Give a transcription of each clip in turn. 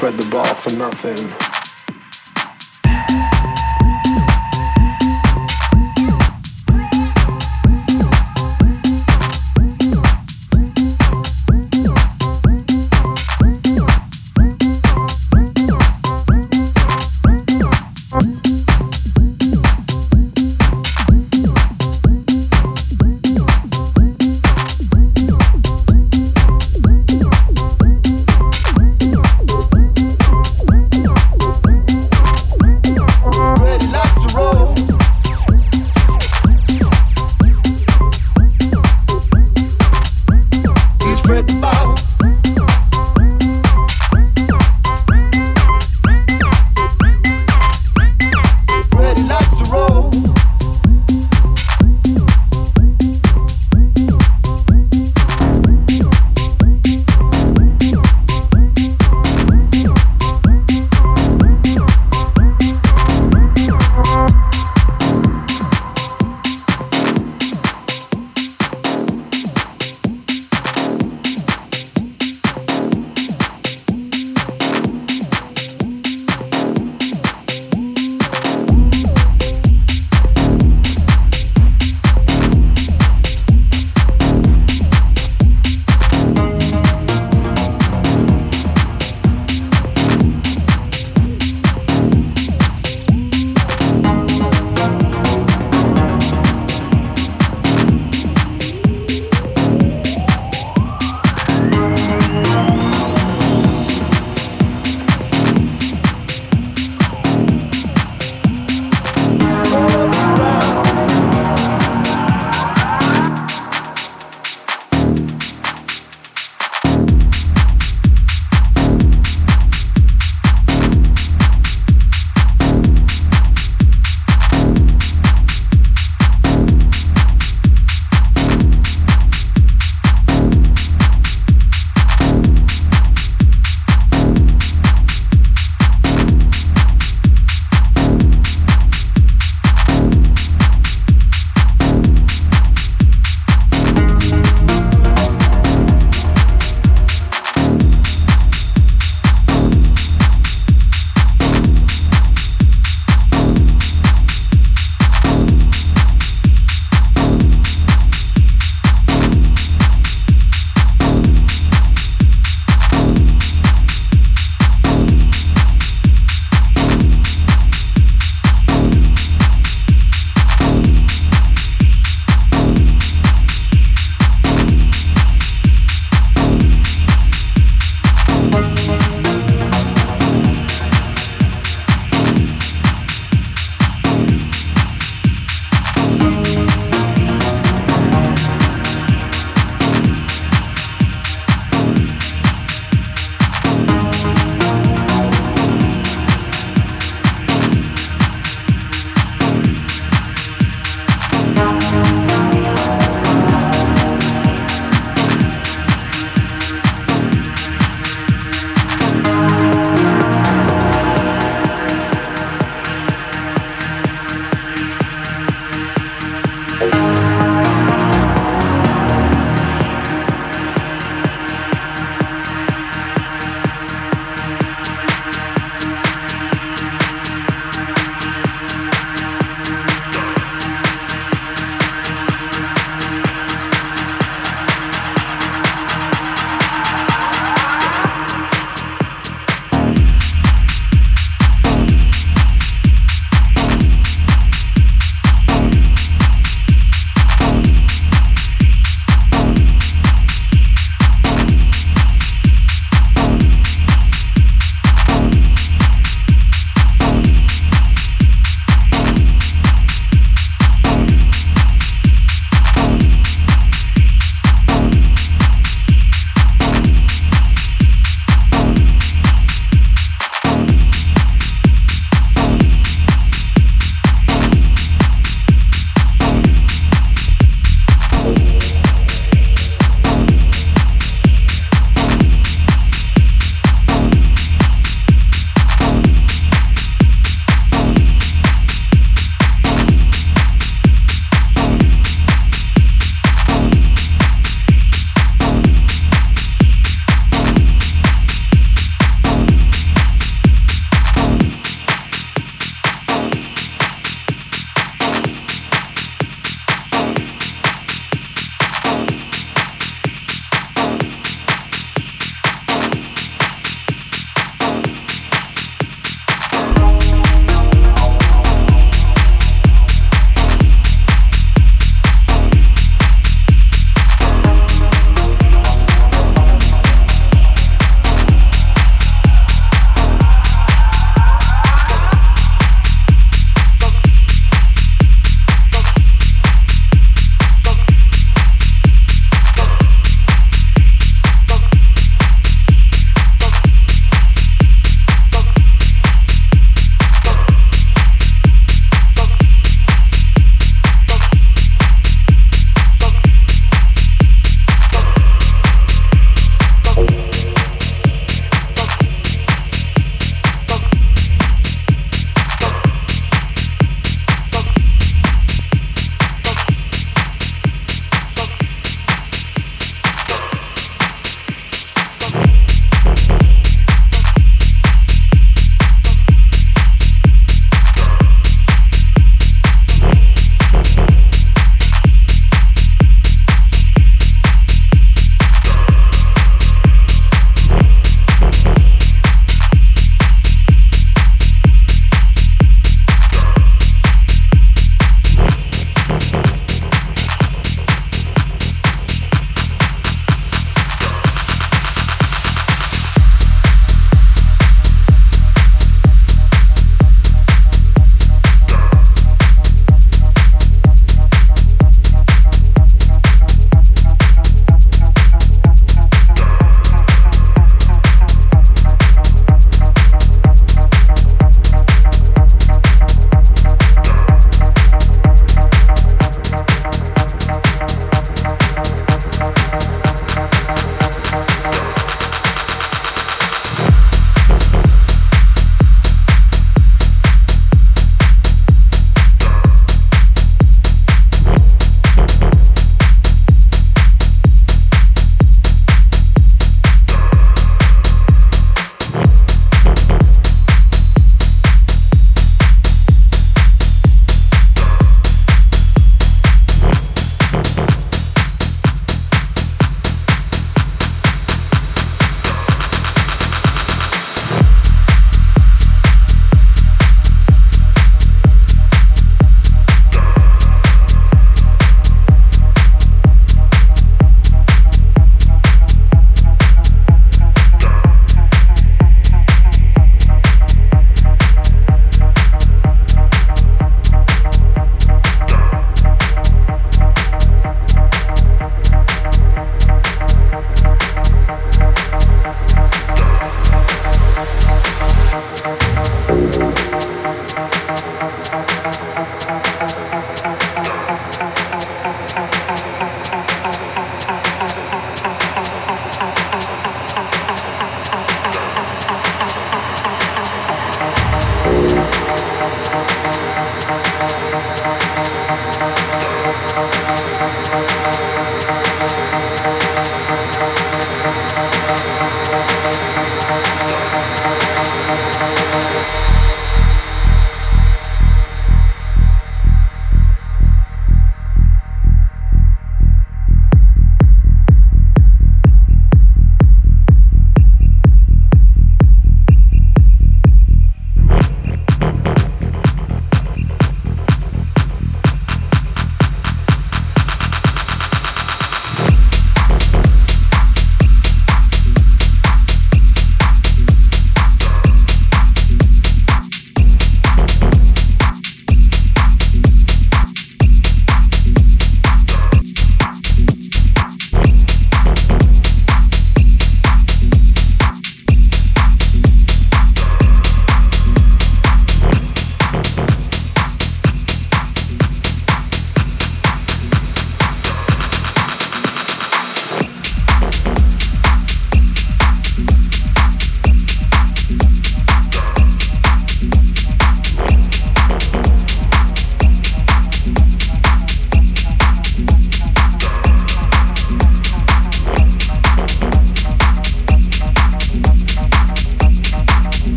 Fred the ball for nothing.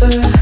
whisper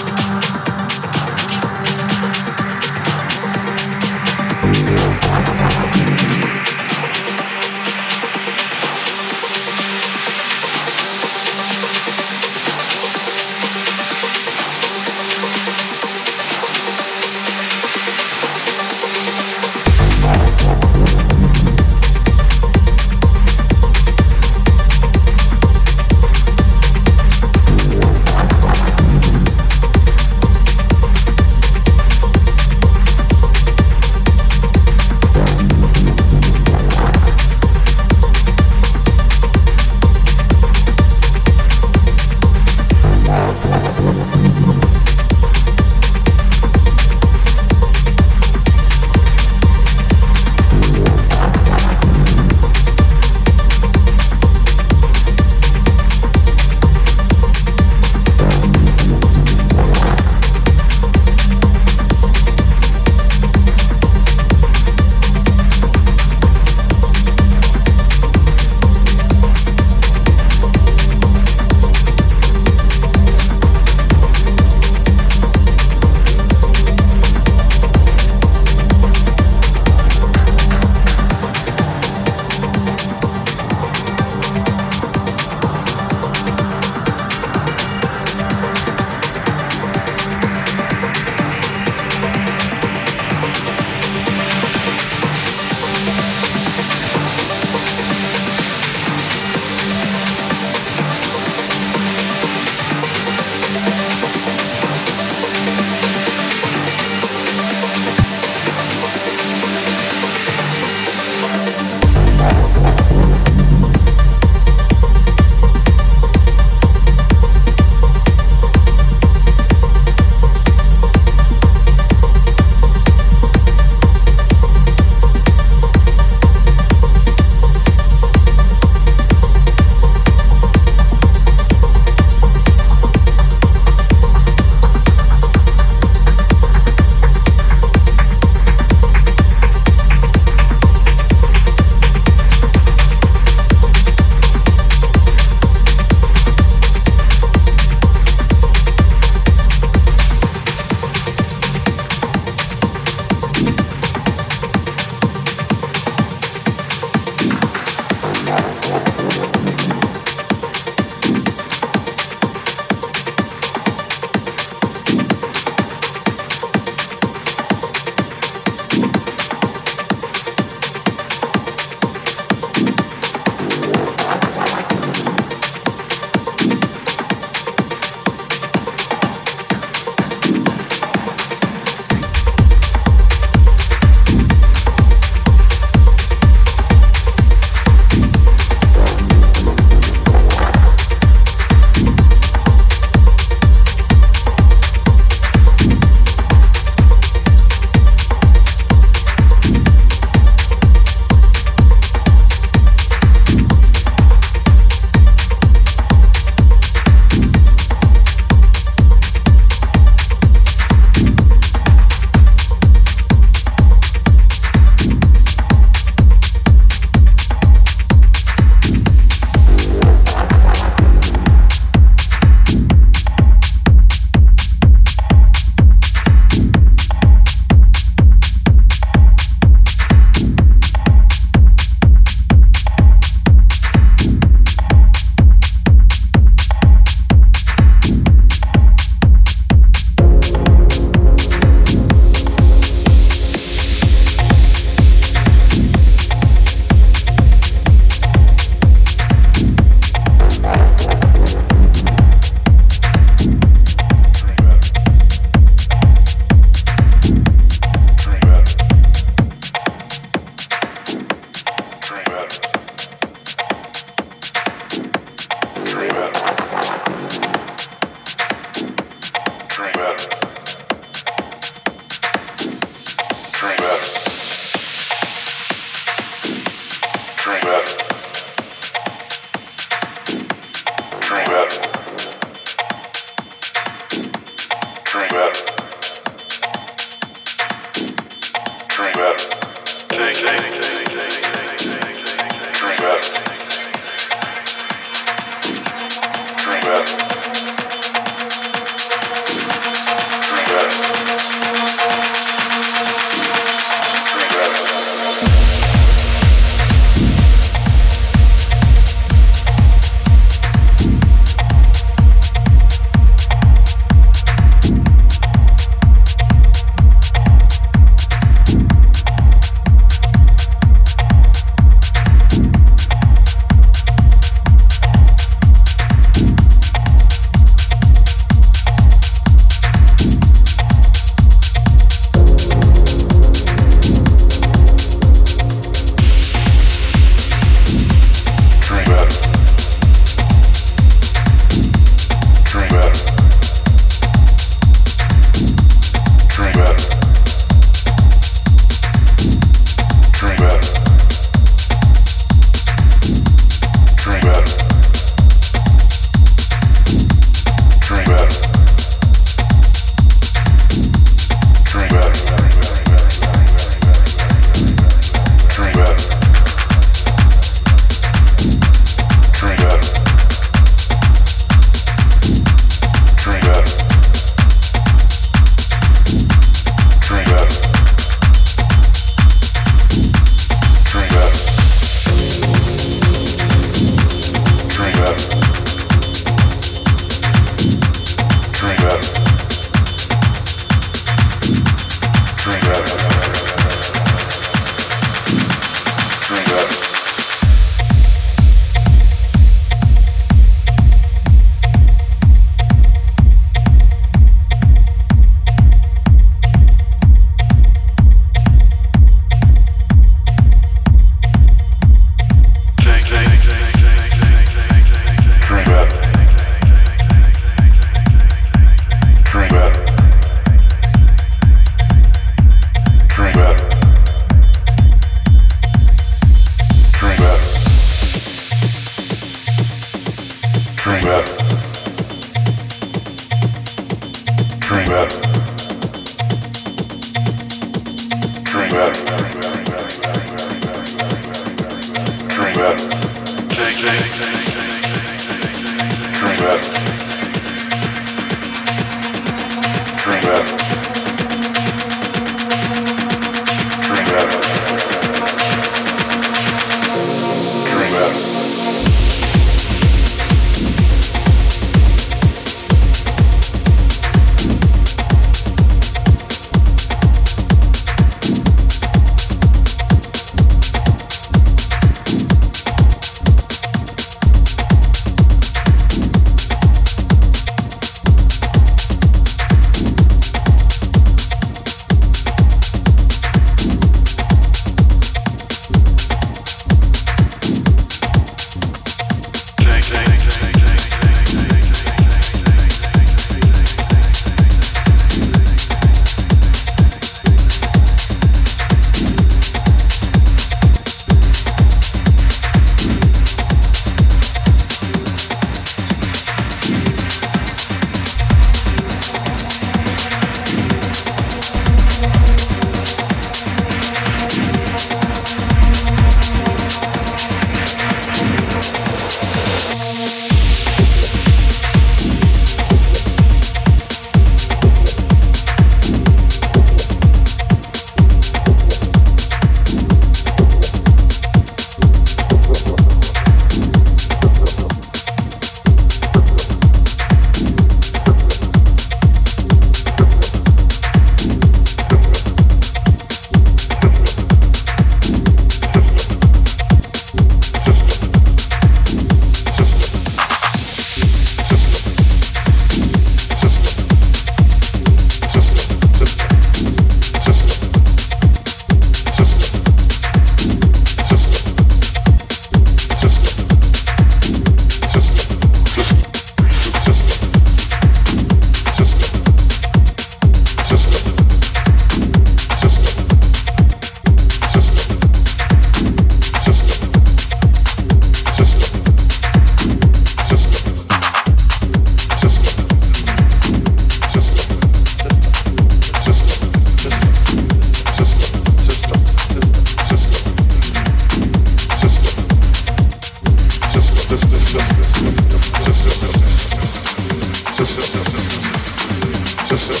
system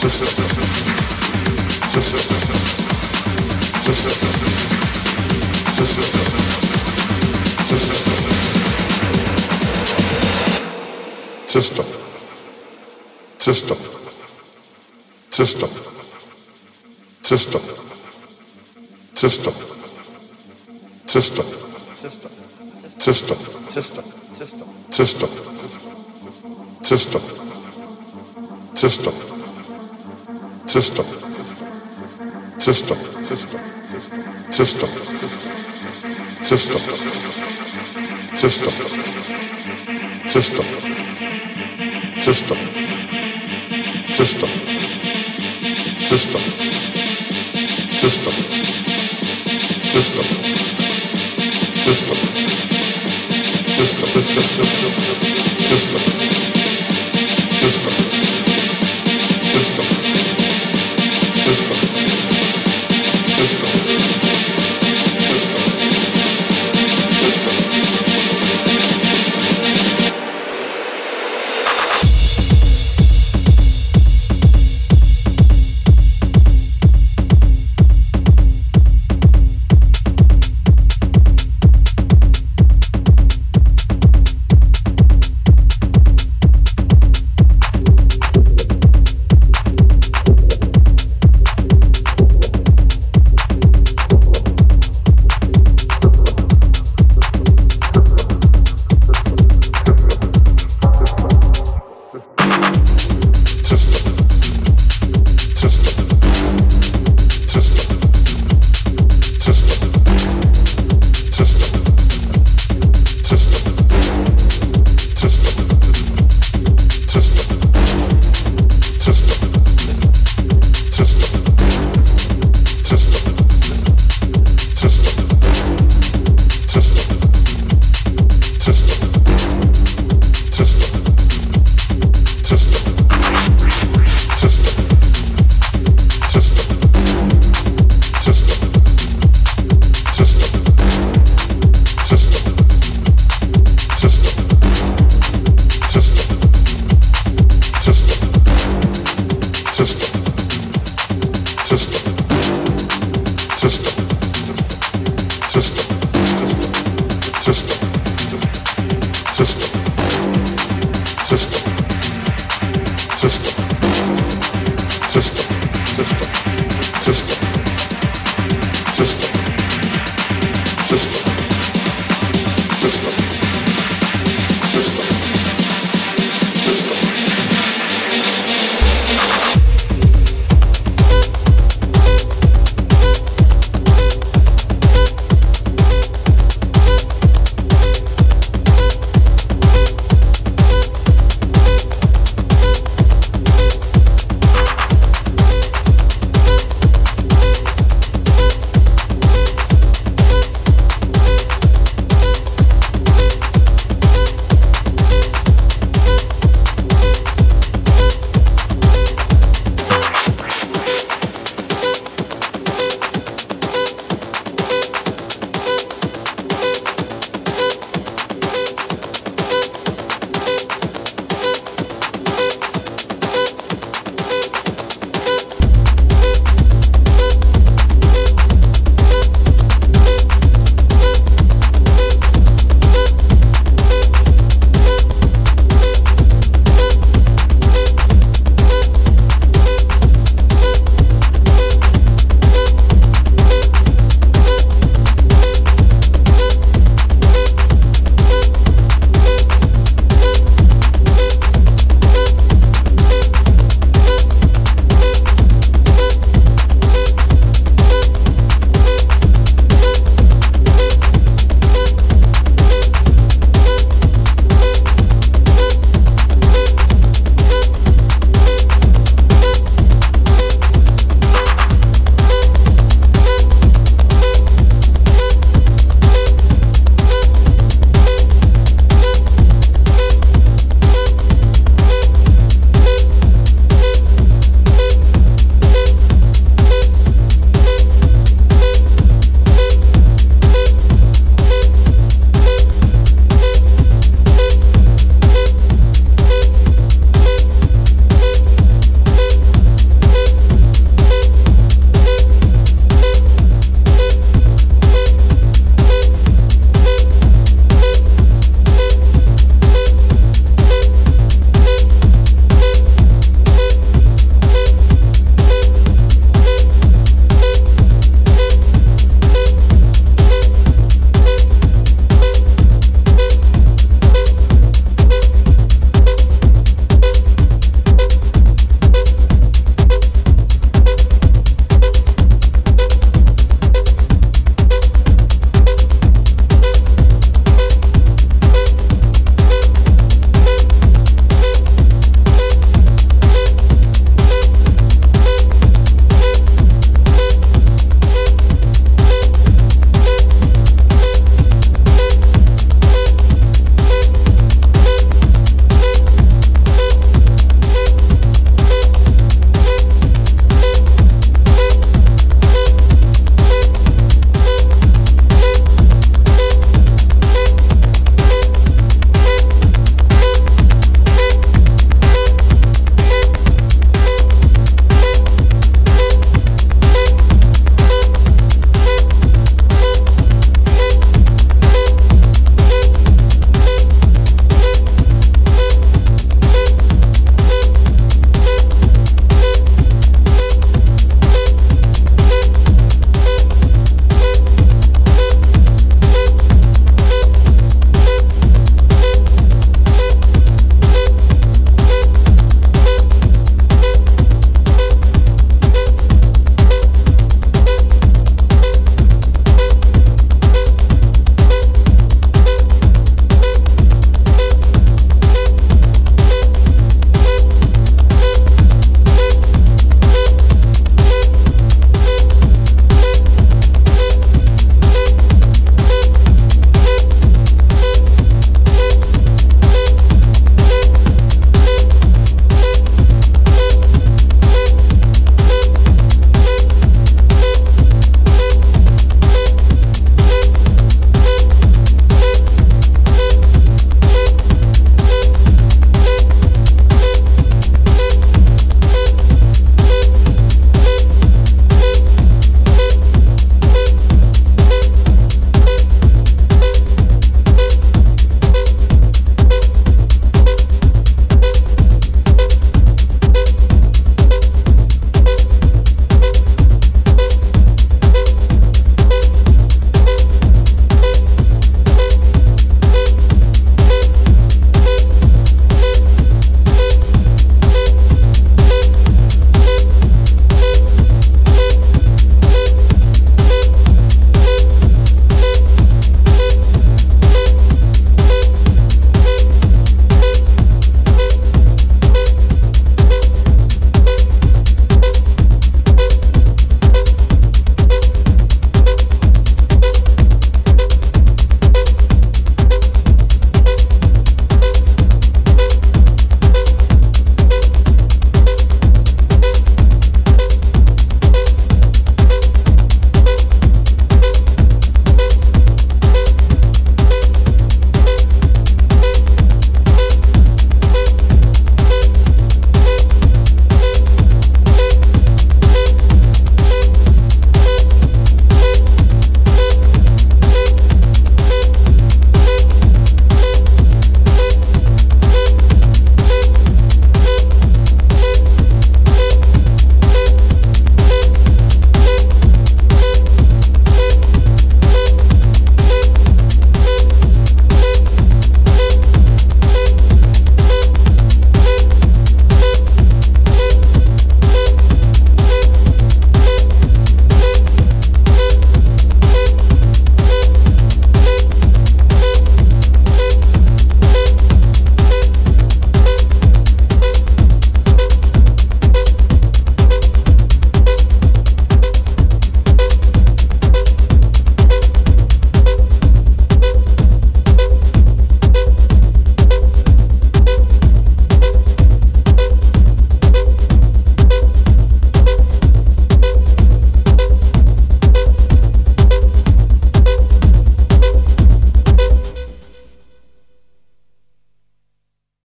system system system system system system system system system system system, system, system, system, system, system, system, system, system, system, system, system, system, system, system, system, system. system.